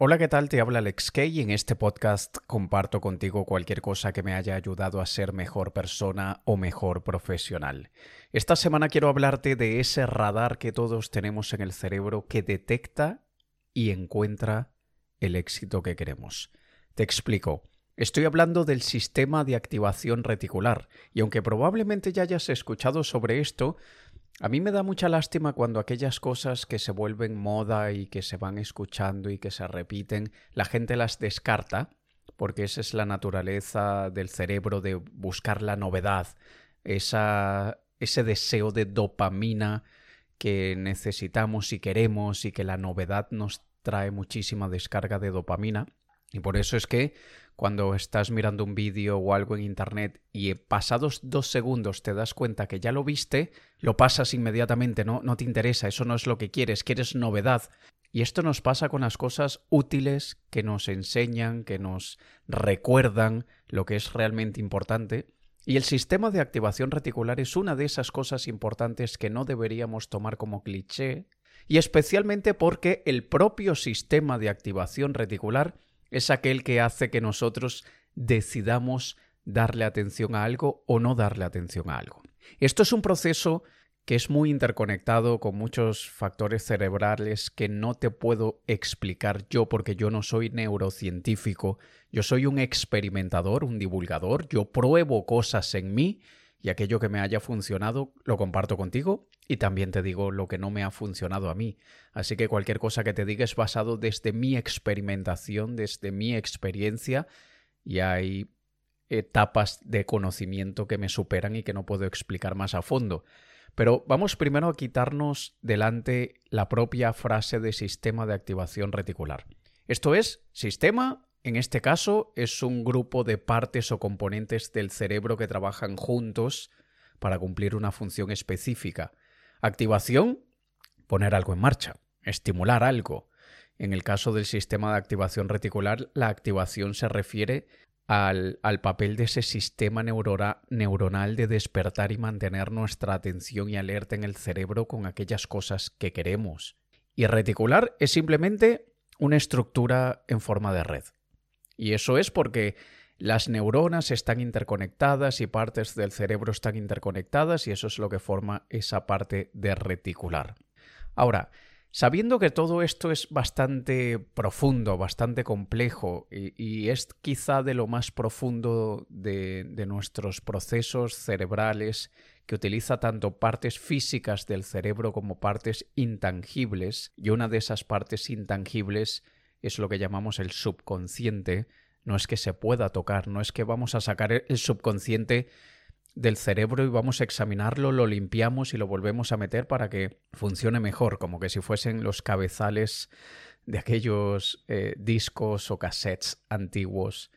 Hola, ¿qué tal? Te habla Alex Kay y en este podcast comparto contigo cualquier cosa que me haya ayudado a ser mejor persona o mejor profesional. Esta semana quiero hablarte de ese radar que todos tenemos en el cerebro que detecta y encuentra el éxito que queremos. Te explico. Estoy hablando del sistema de activación reticular, y aunque probablemente ya hayas escuchado sobre esto, a mí me da mucha lástima cuando aquellas cosas que se vuelven moda y que se van escuchando y que se repiten, la gente las descarta, porque esa es la naturaleza del cerebro de buscar la novedad, ese deseo de dopamina que necesitamos y queremos y que la novedad nos trae muchísima descarga de dopamina. Y por eso es que cuando estás mirando un vídeo o algo en Internet y pasados dos segundos te das cuenta que ya lo viste, lo pasas inmediatamente, ¿no? No te interesa, eso no es lo que quieres, quieres novedad. Y esto nos pasa con las cosas útiles que nos enseñan, que nos recuerdan lo que es realmente importante. Y el sistema de activación reticular es una de esas cosas importantes que no deberíamos tomar como cliché, y especialmente porque el propio sistema de activación reticular es aquel que hace que nosotros decidamos darle atención a algo o no darle atención a algo. Esto es un proceso que es muy interconectado con muchos factores cerebrales que no te puedo explicar yo porque yo no soy neurocientífico, yo soy un experimentador, un divulgador, yo pruebo cosas en mí y aquello que me haya funcionado lo comparto contigo y también te digo lo que no me ha funcionado a mí. Así que cualquier cosa que te diga es basado desde mi experimentación, desde mi experiencia y hay etapas de conocimiento que me superan y que no puedo explicar más a fondo. Pero vamos primero a quitarnos delante la propia frase de sistema de activación reticular. Esto es sistema en este caso es un grupo de partes o componentes del cerebro que trabajan juntos para cumplir una función específica. Activación, poner algo en marcha, estimular algo. En el caso del sistema de activación reticular, la activación se refiere al, papel de ese sistema neuronal de despertar y mantener nuestra atención y alerta en el cerebro con aquellas cosas que queremos. Y reticular es simplemente una estructura en forma de red. Y eso es porque las neuronas están interconectadas y partes del cerebro están interconectadas y eso es lo que forma esa parte de reticular. Ahora, sabiendo que todo esto es bastante profundo, bastante complejo y, es quizá de lo más profundo de, nuestros procesos cerebrales, que utiliza tanto partes físicas del cerebro como partes intangibles, y una de esas partes intangibles es lo que llamamos el subconsciente. No es que se pueda tocar, no es que vamos a sacar el subconsciente del cerebro y vamos a examinarlo, lo limpiamos y lo volvemos a meter para que funcione mejor, como que si fuesen los cabezales de aquellos eh, discos o cassettes antiguos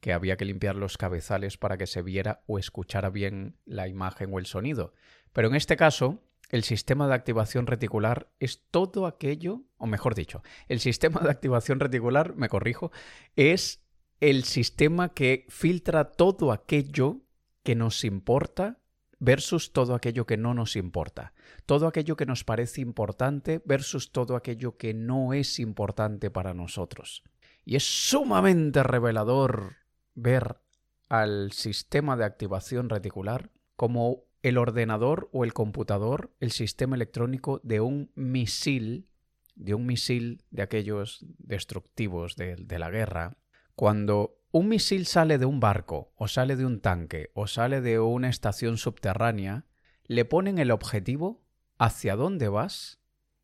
que había que limpiar los cabezales para que se viera o escuchara bien la imagen o el sonido. Pero en este caso, el sistema de activación reticular es todo aquello, o mejor dicho, el sistema de activación reticular, me corrijo, es el sistema que filtra todo aquello que nos importa versus todo aquello que no nos importa. Todo aquello que nos parece importante versus todo aquello que no es importante para nosotros. Y es sumamente revelador ver al sistema de activación reticular como el ordenador o el computador, el sistema electrónico de un misil, de un misil de aquellos destructivos de, de la guerra, cuando un misil sale de un barco, o sale de un tanque, o sale de una estación subterránea, le ponen el objetivo hacia dónde vas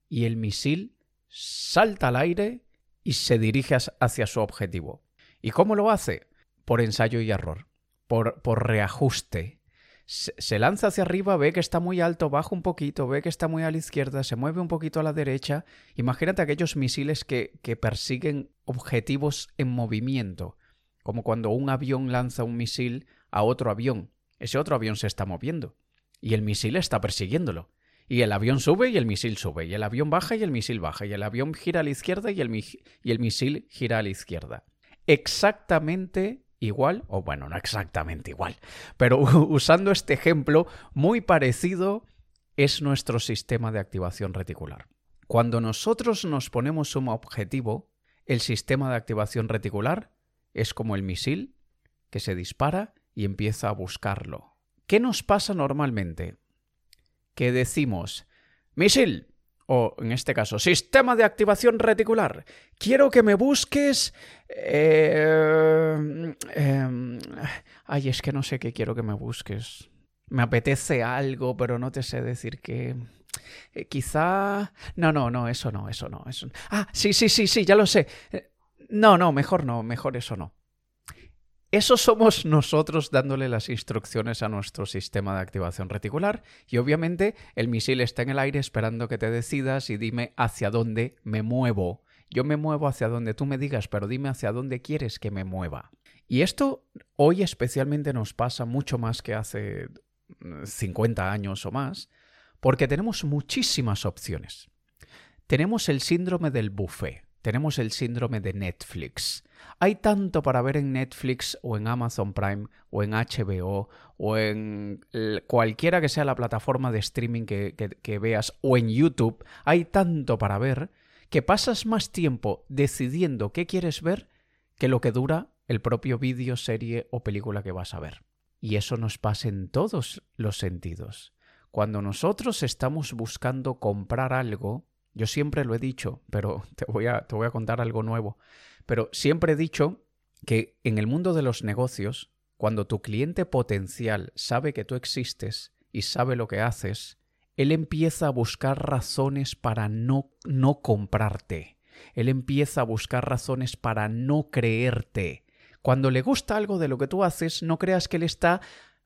y el misil salta al aire y se dirige hacia su objetivo. ¿Y cómo lo hace? Por ensayo y error, por, por reajuste, se lanza hacia arriba, ve que está muy alto, baja un poquito, ve que está muy a la izquierda, se mueve un poquito a la derecha. Imagínate aquellos misiles que, persiguen objetivos en movimiento, como cuando un avión lanza un misil a otro avión. Ese otro avión se está moviendo y el misil está persiguiéndolo. Y el avión sube y el misil sube, y el avión baja y el misil baja, y el avión gira a la izquierda y el misil gira a la izquierda. Exactamente igual, o bueno, no exactamente igual, pero usando este ejemplo, muy parecido es nuestro sistema de activación reticular. Cuando nosotros nos ponemos un objetivo, El sistema de activación reticular es como el misil que se dispara y empieza a buscarlo. ¿Qué nos pasa normalmente? Que decimos, misil, o en este caso, sistema de activación reticular. Quiero que me busques... Eh, em, ay, es que no sé qué quiero que me busques. Me apetece algo, pero no te sé decir qué. Eh, quizá... No, no, no, eso no, eso no, eso Ah, sí, sí, sí, sí, ya lo sé. Eh, no, no, mejor no, mejor eso no. Eso somos nosotros dándole las instrucciones a nuestro sistema de activación reticular y obviamente el misil está en el aire esperando que te decidas y dime hacia dónde me muevo. Yo me muevo hacia donde tú me digas, pero dime hacia dónde quieres que me mueva. Y esto hoy especialmente nos pasa mucho más que hace 50 años o más, porque tenemos muchísimas opciones. Tenemos el síndrome del buffet, tenemos el síndrome de Netflix. Hay tanto para ver en Netflix o en Amazon Prime o en HBO o en cualquiera que sea la plataforma de streaming que, veas o en YouTube. Hay tanto para ver que pasas más tiempo decidiendo qué quieres ver que lo que dura el propio vídeo, serie o película que vas a ver. Y eso nos pasa en todos los sentidos. Cuando nosotros estamos buscando comprar algo, yo siempre lo he dicho, pero te voy a, te voy a contar algo nuevo. Pero siempre he dicho que en el mundo de los negocios, cuando tu cliente potencial sabe que tú existes y sabe lo que haces, él empieza a buscar razones para no, no comprarte. Él empieza a buscar razones para no creerte. Cuando le gusta algo de lo que tú haces, no creas que él está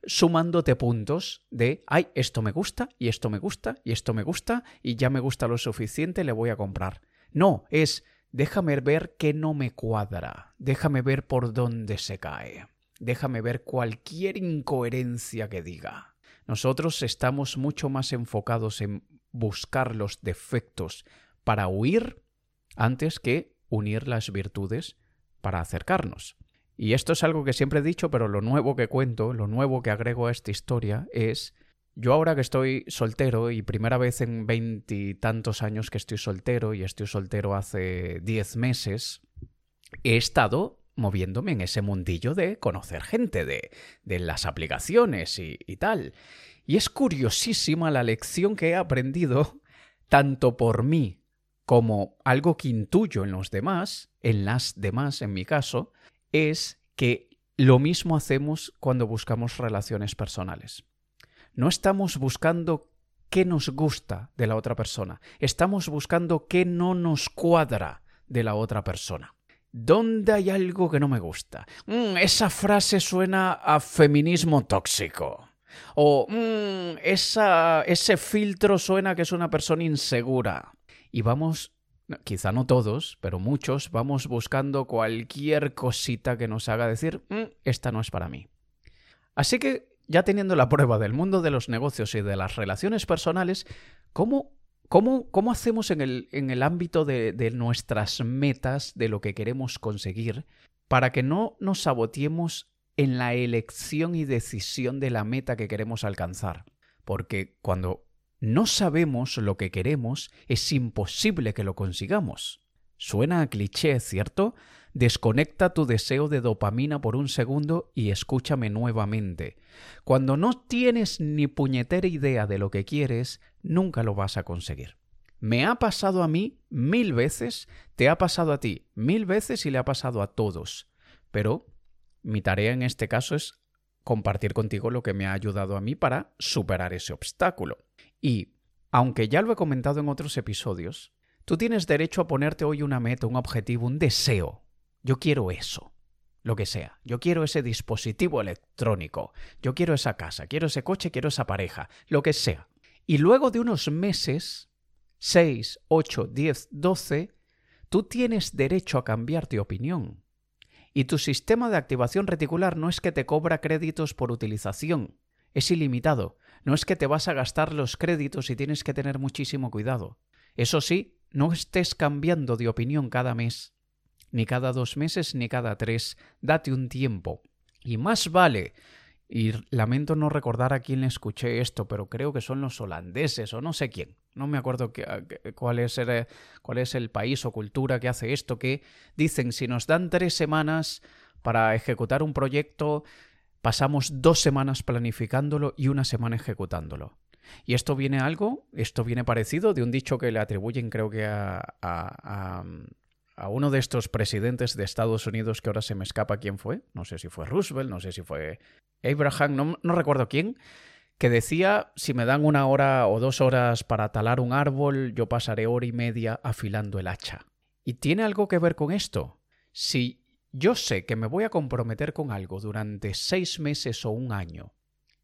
sumándote puntos de, ay, esto me gusta, y esto me gusta, y esto me gusta, y ya me gusta lo suficiente, le voy a comprar. No, es, déjame ver qué no me cuadra, déjame ver por dónde se cae, déjame ver cualquier incoherencia que diga. Nosotros estamos mucho más enfocados en buscar los defectos para huir antes que unir las virtudes para acercarnos. Y esto es algo que siempre he dicho, pero lo nuevo que cuento, lo nuevo que agrego a esta historia es, yo ahora que estoy soltero y primera vez en veintitantos años que estoy soltero y estoy soltero hace diez meses, he estado moviéndome en ese mundillo de conocer gente, de, de las aplicaciones y, y tal. Y es curiosísima la lección que he aprendido, tanto por mí como algo que intuyo en los demás, en las demás en mi caso, es que lo mismo hacemos cuando buscamos relaciones personales. No estamos buscando qué nos gusta de la otra persona, estamos buscando qué no nos cuadra de la otra persona. ¿Dónde hay algo que no me gusta? Mm, esa frase suena a feminismo tóxico. O mm, ese filtro suena que es una persona insegura. Y vamos quizá no todos, pero muchos, vamos buscando cualquier cosita que nos haga decir, mm, esta no es para mí. Así que, ya teniendo la prueba del mundo de los negocios y de las relaciones personales, ¿cómo, cómo, cómo hacemos en el, en el ámbito de, de nuestras metas, de lo que queremos conseguir, para que no nos saboteemos en la elección y decisión de la meta que queremos alcanzar? Porque cuando no sabemos lo que queremos, es imposible que lo consigamos. Suena a cliché, ¿cierto? Desconecta tu deseo de dopamina por un segundo y escúchame nuevamente. Cuando no tienes ni puñetera idea de lo que quieres, nunca lo vas a conseguir. Me ha pasado a mí mil veces, te ha pasado a ti mil veces y le ha pasado a todos. Pero mi tarea en este caso es compartir contigo lo que me ha ayudado a mí para superar ese obstáculo. Y, aunque ya lo he comentado en otros episodios, tú tienes derecho a ponerte hoy una meta, un objetivo, un deseo. Yo quiero eso. Lo que sea. Yo quiero ese dispositivo electrónico. Yo quiero esa casa. Quiero ese coche. Quiero esa pareja. Lo que sea. Y luego de unos meses, 6, 8, 10, 12, tú tienes derecho a cambiar de opinión. Y tu sistema de activación reticular no es que te cobra créditos por utilización, es ilimitado. No es que te vas a gastar los créditos y tienes que tener muchísimo cuidado. Eso sí, no estés cambiando de opinión cada mes, ni cada dos meses, ni cada tres. Date un tiempo. Y más vale y lamento no recordar a quién le escuché esto, pero creo que son los holandeses o no sé quién. No me acuerdo cuál, es el, cuál es el país o cultura que hace esto, que dicen si nos dan tres semanas para ejecutar un proyecto, pasamos dos semanas planificándolo y una semana ejecutándolo. Y esto viene algo, esto viene parecido de un dicho que le atribuyen creo que a, a, uno de estos presidentes de Estados Unidos que ahora se me escapa quién fue, no sé si fue Roosevelt, no sé si fue Abraham, no, no recuerdo quién, que decía, si me dan una hora o dos horas para talar un árbol, yo pasaré hora y media afilando el hacha. ¿Y tiene algo que ver con esto? Si yo sé que me voy a comprometer con algo durante seis meses o un año,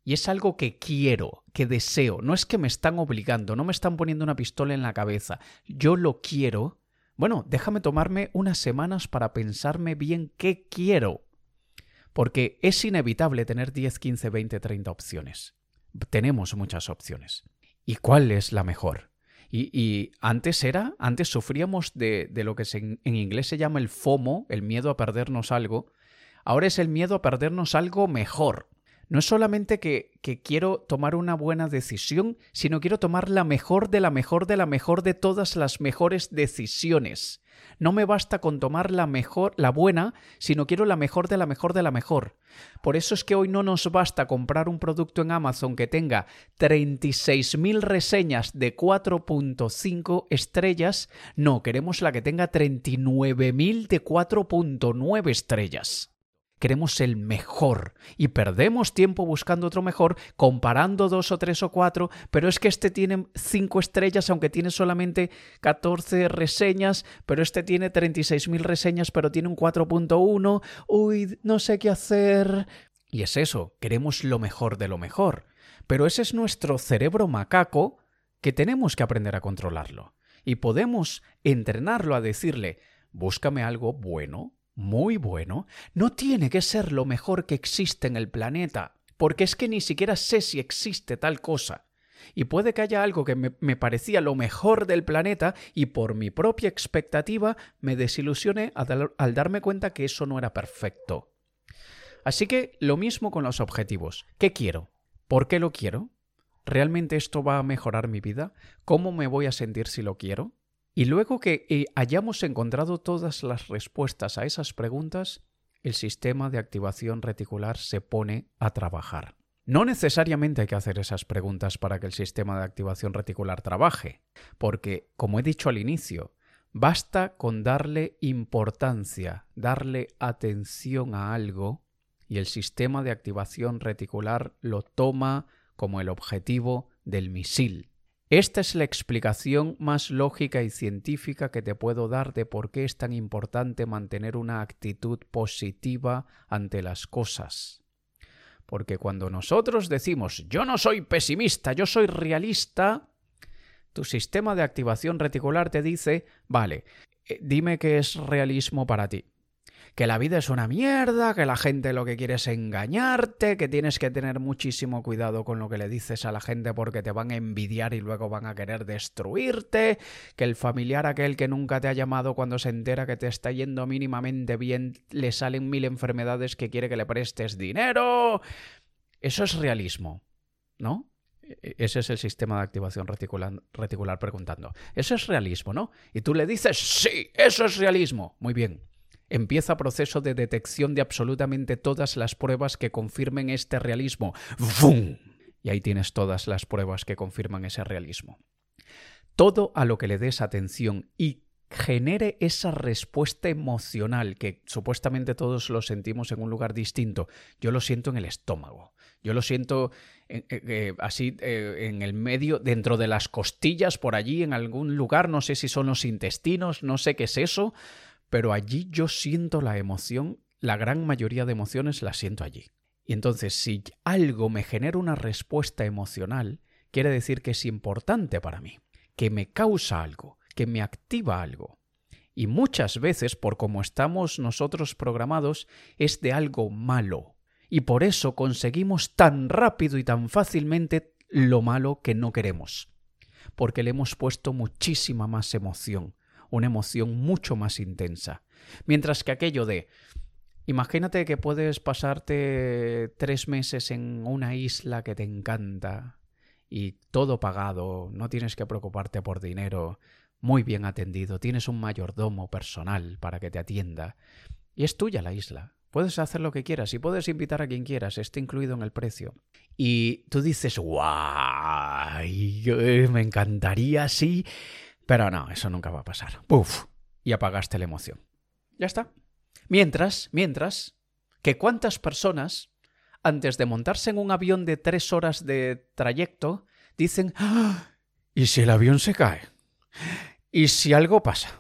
y es algo que quiero, que deseo, no es que me están obligando, no me están poniendo una pistola en la cabeza, yo lo quiero, bueno, déjame tomarme unas semanas para pensarme bien qué quiero porque es inevitable tener 10, 15, 20, 30 opciones. Tenemos muchas opciones. ¿Y cuál es la mejor? Y, antes era, antes sufríamos de, lo que en inglés se llama el FOMO, el miedo a perdernos algo. Ahora es el miedo a perdernos algo mejor. No es solamente que, quiero tomar una buena decisión, sino quiero tomar la mejor de la mejor de la mejor de todas las mejores decisiones. No me basta con tomar la mejor, la buena, sino quiero la mejor de la mejor de la mejor. Por eso es que hoy no nos basta comprar un producto en Amazon que tenga 36.000 reseñas de 4.5 estrellas, no, queremos la que tenga 39.000 de 4.9 estrellas queremos el mejor y perdemos tiempo buscando otro mejor, comparando dos o tres o cuatro, pero es que este tiene cinco estrellas aunque tiene solamente 14 reseñas, pero este tiene 36.000 reseñas pero tiene un 4.1, uy, no sé qué hacer. Y es eso, queremos lo mejor de lo mejor. Pero ese es nuestro cerebro macaco que tenemos que aprender a controlarlo. Y podemos entrenarlo a decirle, búscame algo bueno, muy bueno, no tiene que ser lo mejor que existe en el planeta, porque es que ni siquiera sé si existe tal cosa. Y puede que haya algo que me, parecía lo mejor del planeta y por mi propia expectativa me desilusioné al darme cuenta que eso no era perfecto. Así que lo mismo con los objetivos. ¿Qué quiero? ¿Por qué lo quiero? ¿Realmente esto va a mejorar mi vida? ¿Cómo me voy a sentir si lo quiero? Y luego que eh, hayamos encontrado todas las respuestas a esas preguntas, el sistema de activación reticular se pone a trabajar. No necesariamente hay que hacer esas preguntas para que el sistema de activación reticular trabaje, porque, como he dicho al inicio, basta con darle importancia, darle atención a algo, y el sistema de activación reticular lo toma como el objetivo del misil, esta es la explicación más lógica y científica que te puedo dar de por qué es tan importante mantener una actitud positiva ante las cosas. Porque cuando nosotros decimos yo no soy pesimista, yo soy realista, tu sistema de activación reticular te dice, vale, eh, dime qué es realismo para ti que la vida es una mierda, que la gente lo que quiere es engañarte, que tienes que tener muchísimo cuidado con lo que le dices a la gente porque te van a envidiar y luego van a querer destruirte, que el familiar aquel que nunca te ha llamado cuando se entera que te está yendo mínimamente bien le salen mil enfermedades que quiere que le prestes dinero. Eso es realismo, ¿no? E-, ese es el sistema de activación reticular, reticular, preguntando. Eso es realismo, ¿no? Y tú le dices, sí, eso es realismo. Muy bien empieza proceso de detección de absolutamente todas las pruebas que confirmen este realismo. ¡Vum! Y ahí tienes todas las pruebas que confirman ese realismo. Todo a lo que le des atención y genere esa respuesta emocional que supuestamente todos lo sentimos en un lugar distinto. Yo lo siento en el estómago. Yo lo siento eh, eh, así eh, en el medio, dentro de las costillas, por allí, en algún lugar. No sé si son los intestinos, no sé qué es eso, pero allí yo siento la emoción, la gran mayoría de emociones las siento allí. Y entonces, si algo me genera una respuesta emocional, quiere decir que es importante para mí, que me causa algo, que me activa algo. Y muchas veces, por como estamos nosotros programados, es de algo malo. Y por eso conseguimos tan rápido y tan fácilmente lo malo que no queremos. Porque le hemos puesto muchísima más emoción, una emoción mucho más intensa. Mientras que aquello de Imagínate que puedes pasarte tres meses en una isla que te encanta y todo pagado, no tienes que preocuparte por dinero, muy bien atendido, tienes un mayordomo personal para que te atienda y es tuya la isla. Puedes hacer lo que quieras y puedes invitar a quien quieras, está incluido en el precio. Y tú dices, ¡guau! Me encantaría, sí. Pero no, eso nunca va a pasar. ¡Puf! Y apagaste la emoción. Ya está. Mientras, mientras, que cuántas personas, antes de montarse en un avión de tres horas de trayecto, dicen, ¡Ah! ¿y si el avión se cae? ¿Y si algo pasa?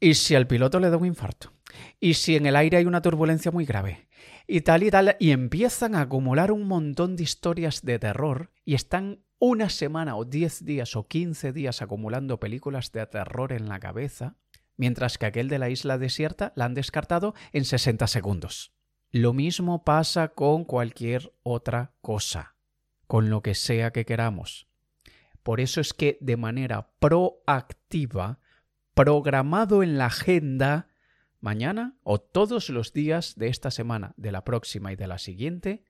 ¿Y si al piloto le da un infarto? ¿Y si en el aire hay una turbulencia muy grave? Y tal y tal, y empiezan a acumular un montón de historias de terror y están una semana o diez días o quince días acumulando películas de terror en la cabeza mientras que aquel de la isla desierta la han descartado en 60 segundos. Lo mismo pasa con cualquier otra cosa, con lo que sea que queramos. Por eso es que de manera proactiva, programado en la agenda, mañana o todos los días de esta semana, de la próxima y de la siguiente,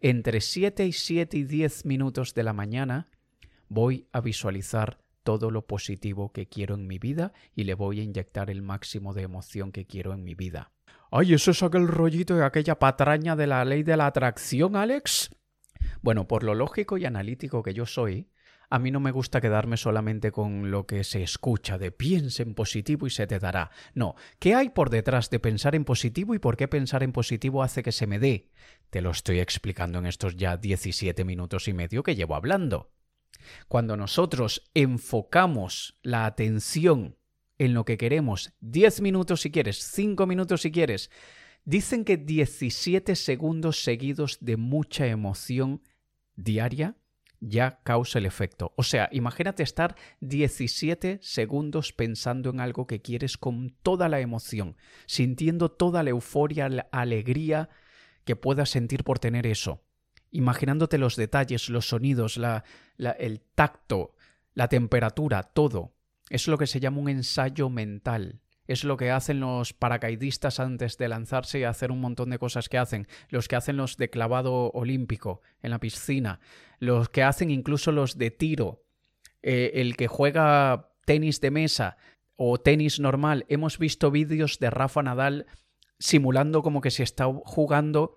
entre 7 y 7 y 10 minutos de la mañana, voy a visualizar todo lo positivo que quiero en mi vida y le voy a inyectar el máximo de emoción que quiero en mi vida. Ay, eso es aquel rollito de aquella patraña de la ley de la atracción, Alex. Bueno, por lo lógico y analítico que yo soy, a mí no me gusta quedarme solamente con lo que se escucha de piensa en positivo y se te dará. No, ¿qué hay por detrás de pensar en positivo y por qué pensar en positivo hace que se me dé? Te lo estoy explicando en estos ya 17 minutos y medio que llevo hablando. Cuando nosotros enfocamos la atención en lo que queremos, 10 minutos si quieres, 5 minutos si quieres, dicen que 17 segundos seguidos de mucha emoción diaria ya causa el efecto. O sea, imagínate estar 17 segundos pensando en algo que quieres con toda la emoción, sintiendo toda la euforia, la alegría que puedas sentir por tener eso imaginándote los detalles, los sonidos, la, el tacto, la temperatura, todo. Es lo que se llama un ensayo mental. Es lo que hacen los paracaidistas antes de lanzarse y hacer un montón de cosas que hacen. Los que hacen los de clavado olímpico en la piscina. Los que hacen incluso los de tiro. Eh, el que juega tenis de mesa o tenis normal. Hemos visto vídeos de Rafa Nadal simulando como que se está jugando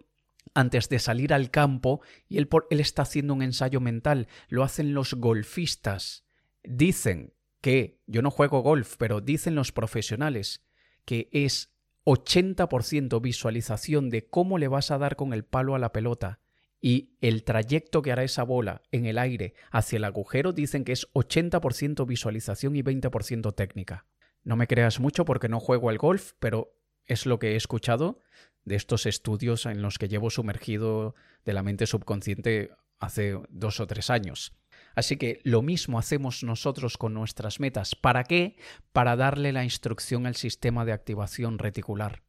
antes de salir al campo y él, él está haciendo un ensayo mental. Lo hacen los golfistas. Dicen que, yo no juego golf, pero dicen los profesionales que es 80% visualización de cómo le vas a dar con el palo a la pelota y el trayecto que hará esa bola en el aire hacia el agujero dicen que es 80% visualización y 20% técnica. No me creas mucho porque no juego al golf, pero es lo que he escuchado de estos estudios en los que llevo sumergido de la mente subconsciente hace dos o tres años. Así que lo mismo hacemos nosotros con nuestras metas. ¿Para qué? Para darle la instrucción al sistema de activación reticular.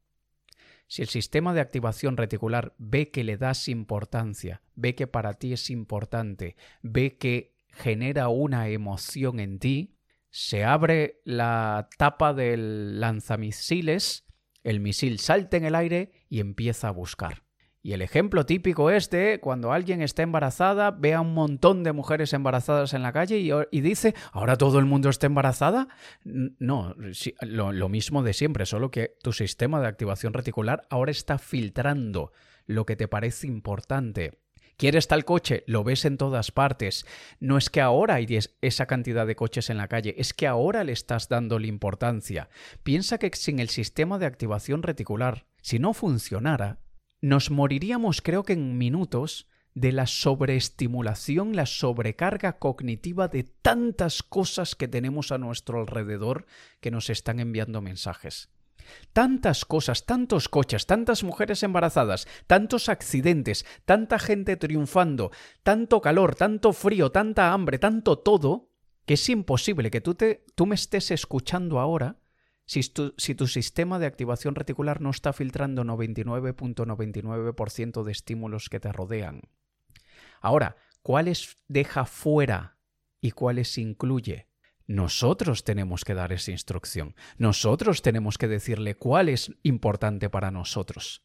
Si el sistema de activación reticular ve que le das importancia, ve que para ti es importante, ve que genera una emoción en ti, se abre la tapa del lanzamisiles el misil salta en el aire y empieza a buscar. Y el ejemplo típico es de cuando alguien está embarazada, ve a un montón de mujeres embarazadas en la calle y, dice, ¿ahora todo el mundo está embarazada? No, lo, lo mismo de siempre, solo que tu sistema de activación reticular ahora está filtrando lo que te parece importante. ¿Quieres tal coche? Lo ves en todas partes. No es que ahora hay esa cantidad de coches en la calle, es que ahora le estás dando la importancia. Piensa que sin el sistema de activación reticular, si no funcionara, nos moriríamos creo que en minutos de la sobreestimulación, la sobrecarga cognitiva de tantas cosas que tenemos a nuestro alrededor que nos están enviando mensajes. Tantas cosas, tantos coches, tantas mujeres embarazadas, tantos accidentes, tanta gente triunfando, tanto calor, tanto frío, tanta hambre, tanto todo, que es imposible que tú, tú me estés escuchando ahora si tu, si tu sistema de activación reticular no está filtrando 99.99% de estímulos que te rodean. Ahora, ¿cuáles deja fuera y cuáles incluye? Nosotros tenemos que dar esa instrucción. Nosotros tenemos que decirle cuál es importante para nosotros.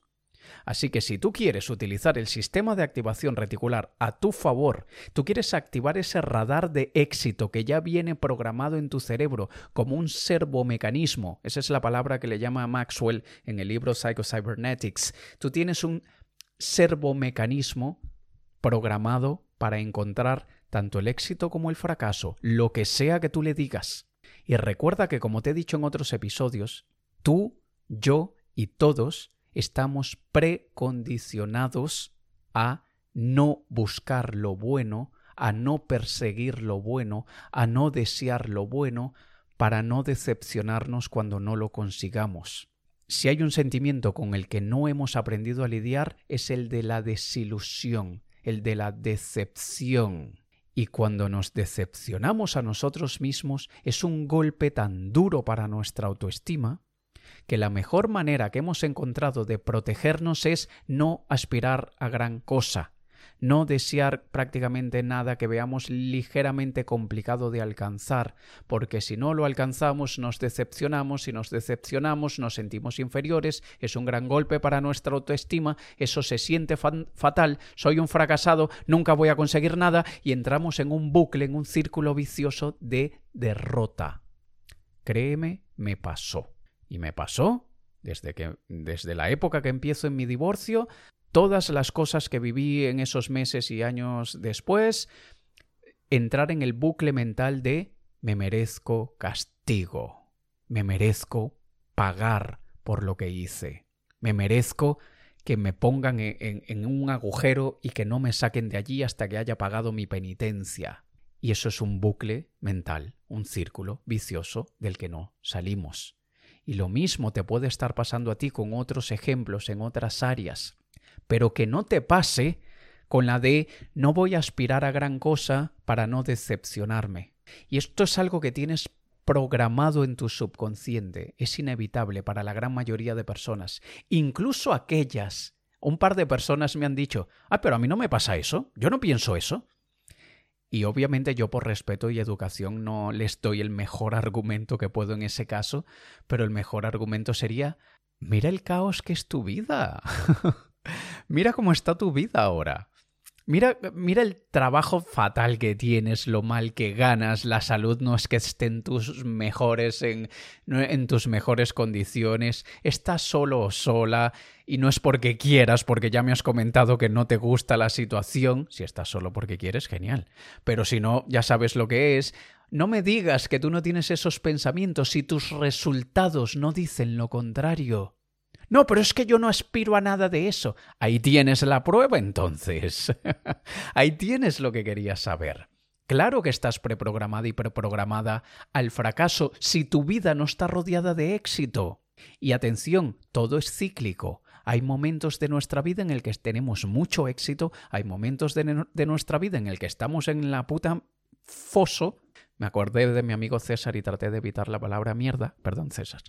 Así que si tú quieres utilizar el sistema de activación reticular a tu favor, tú quieres activar ese radar de éxito que ya viene programado en tu cerebro como un servomecanismo, esa es la palabra que le llama Maxwell en el libro Psycho-Cybernetics, tú tienes un servomecanismo programado para encontrar tanto el éxito como el fracaso, lo que sea que tú le digas. Y recuerda que, como te he dicho en otros episodios, tú, yo y todos estamos precondicionados a no buscar lo bueno, a no perseguir lo bueno, a no desear lo bueno, para no decepcionarnos cuando no lo consigamos. Si hay un sentimiento con el que no hemos aprendido a lidiar es el de la desilusión, el de la decepción. Y cuando nos decepcionamos a nosotros mismos es un golpe tan duro para nuestra autoestima que la mejor manera que hemos encontrado de protegernos es no aspirar a gran cosa, no desear prácticamente nada que veamos ligeramente complicado de alcanzar, porque si no lo alcanzamos nos decepcionamos, si nos decepcionamos nos sentimos inferiores, es un gran golpe para nuestra autoestima, eso se siente fatal, soy un fracasado, nunca voy a conseguir nada y entramos en un bucle, en un círculo vicioso de derrota. Créeme, me pasó. Y me pasó desde que desde la época que empiezo en mi divorcio todas las cosas que viví en esos meses y años después, entrar en el bucle mental de me merezco castigo, me merezco pagar por lo que hice, me merezco que me pongan en, un agujero y que no me saquen de allí hasta que haya pagado mi penitencia. Y eso es un bucle mental, un círculo vicioso del que no salimos. Y lo mismo te puede estar pasando a ti con otros ejemplos en otras áreas pero que no te pase con la de no voy a aspirar a gran cosa para no decepcionarme. Y esto es algo que tienes programado en tu subconsciente, es inevitable para la gran mayoría de personas, incluso aquellas. Un par de personas me han dicho, ah, pero a mí no me pasa eso, yo no pienso eso. Y obviamente yo por respeto y educación no les doy el mejor argumento que puedo en ese caso, pero el mejor argumento sería, mira el caos que es tu vida. Mira cómo está tu vida ahora. Mira, mira el trabajo fatal que tienes, lo mal que ganas, la salud no es que esté en tus mejores, en, en tus mejores condiciones, estás solo o sola y no es porque quieras, porque ya me has comentado que no te gusta la situación. Si estás solo porque quieres, genial. Pero si no, ya sabes lo que es. No me digas que tú no tienes esos pensamientos si tus resultados no dicen lo contrario. No, pero es que yo no aspiro a nada de eso. Ahí tienes la prueba entonces. Ahí tienes lo que querías saber. Claro que estás preprogramada y preprogramada al fracaso si tu vida no está rodeada de éxito. Y atención, todo es cíclico. Hay momentos de nuestra vida en el que tenemos mucho éxito, hay momentos de, de nuestra vida en el que estamos en la puta foso. Me acordé de mi amigo César y traté de evitar la palabra mierda. Perdón, César.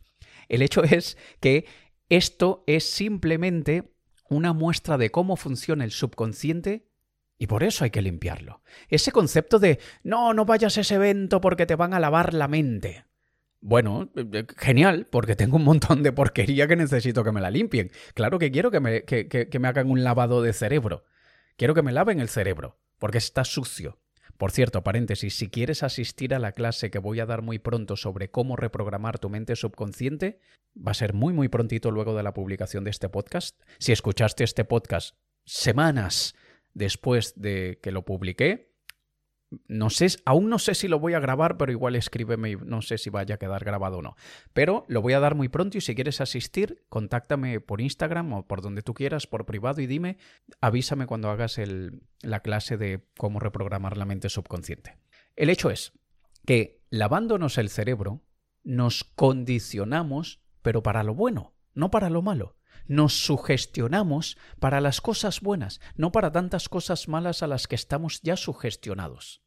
El hecho es que esto es simplemente una muestra de cómo funciona el subconsciente y por eso hay que limpiarlo. Ese concepto de no, no vayas a ese evento porque te van a lavar la mente. Bueno, eh, genial, porque tengo un montón de porquería que necesito que me la limpien. Claro que quiero que me, que me hagan un lavado de cerebro. Quiero que me laven el cerebro, porque está sucio. Por cierto, paréntesis, si quieres asistir a la clase que voy a dar muy pronto sobre cómo reprogramar tu mente subconsciente, va a ser muy muy prontito luego de la publicación de este podcast. Si escuchaste este podcast semanas después de que lo publiqué, no sé, aún no sé si lo voy a grabar, pero igual escríbeme no sé si vaya a quedar grabado o no. Pero lo voy a dar muy pronto y si quieres asistir, contáctame por Instagram o por donde tú quieras, por privado y dime, avísame cuando hagas la clase de cómo reprogramar la mente subconsciente. El hecho es que lavándonos el cerebro, nos condicionamos, pero para lo bueno, no para lo malo nos sugestionamos para las cosas buenas, no para tantas cosas malas a las que estamos ya sugestionados.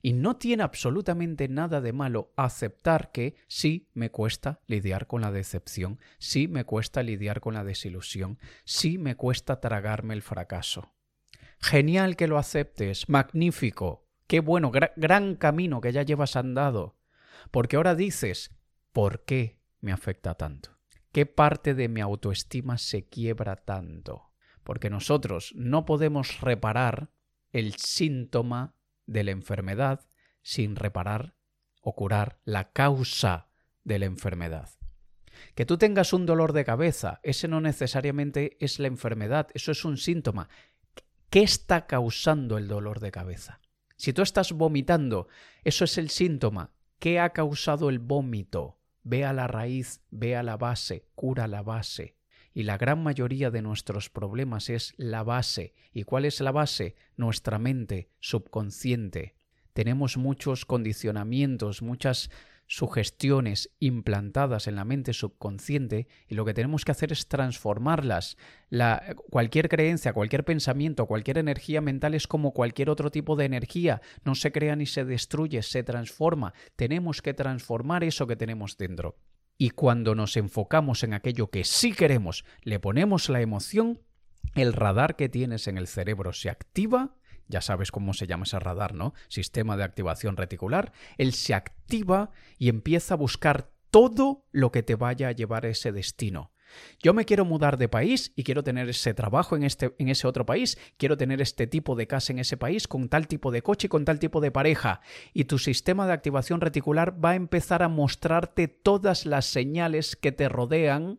Y no tiene absolutamente nada de malo aceptar que sí me cuesta lidiar con la decepción, sí me cuesta lidiar con la desilusión, sí me cuesta tragarme el fracaso. Genial que lo aceptes, magnífico, qué bueno, gran camino que ya llevas andado, porque ahora dices, ¿por qué me afecta tanto? ¿Qué parte de mi autoestima se quiebra tanto? Porque nosotros no podemos reparar el síntoma de la enfermedad sin reparar o curar la causa de la enfermedad. Que tú tengas un dolor de cabeza, ese no necesariamente es la enfermedad, eso es un síntoma. ¿Qué está causando el dolor de cabeza? Si tú estás vomitando, eso es el síntoma. ¿Qué ha causado el vómito? Ve a la raíz, ve a la base, cura la base. Y la gran mayoría de nuestros problemas es la base. ¿Y cuál es la base? Nuestra mente subconsciente. Tenemos muchos condicionamientos, muchas sugestiones implantadas en la mente subconsciente y lo que tenemos que hacer es transformarlas. La, cualquier creencia, cualquier pensamiento, cualquier energía mental es como cualquier otro tipo de energía. No se crea ni se destruye, se transforma. Tenemos que transformar eso que tenemos dentro. Y cuando nos enfocamos en aquello que sí queremos, le ponemos la emoción, el radar que tienes en el cerebro se activa ya sabes cómo se llama ese radar, ¿no? Sistema de activación reticular, él se activa y empieza a buscar todo lo que te vaya a llevar a ese destino. Yo me quiero mudar de país y quiero tener ese trabajo en, este, en ese otro país, quiero tener este tipo de casa en ese país, con tal tipo de coche y con tal tipo de pareja. Y tu sistema de activación reticular va a empezar a mostrarte todas las señales que te rodean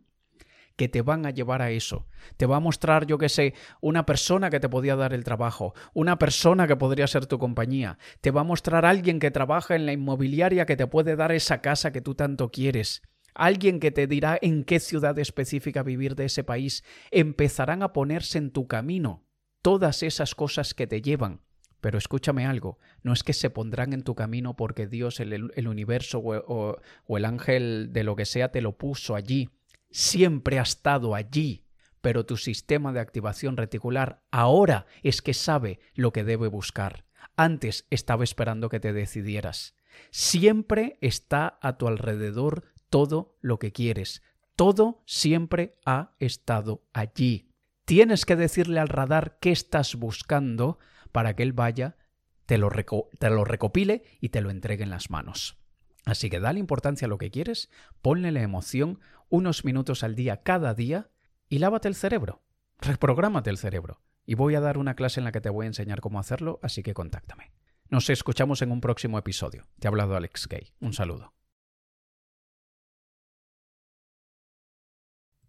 que te van a llevar a eso. Te va a mostrar, yo que sé, una persona que te podía dar el trabajo, una persona que podría ser tu compañía, te va a mostrar alguien que trabaja en la inmobiliaria que te puede dar esa casa que tú tanto quieres. Alguien que te dirá en qué ciudad específica vivir de ese país, empezarán a ponerse en tu camino todas esas cosas que te llevan. Pero escúchame algo, no es que se pondrán en tu camino porque Dios, el, universo o el ángel de lo que sea te lo puso allí siempre ha estado allí, pero tu sistema de activación reticular ahora es que sabe lo que debe buscar. Antes estaba esperando que te decidieras. Siempre está a tu alrededor todo lo que quieres. Todo siempre ha estado allí. Tienes que decirle al radar qué estás buscando para que él vaya, te lo, recopile y te lo entregue en las manos. Así que dale importancia a lo que quieres, ponle la emoción unos minutos al día cada día y lávate el cerebro, reprográmate el cerebro. Y voy a dar una clase en la que te voy a enseñar cómo hacerlo, así que contáctame. Nos escuchamos en un próximo episodio. Te ha hablado Alex Kay. Un saludo.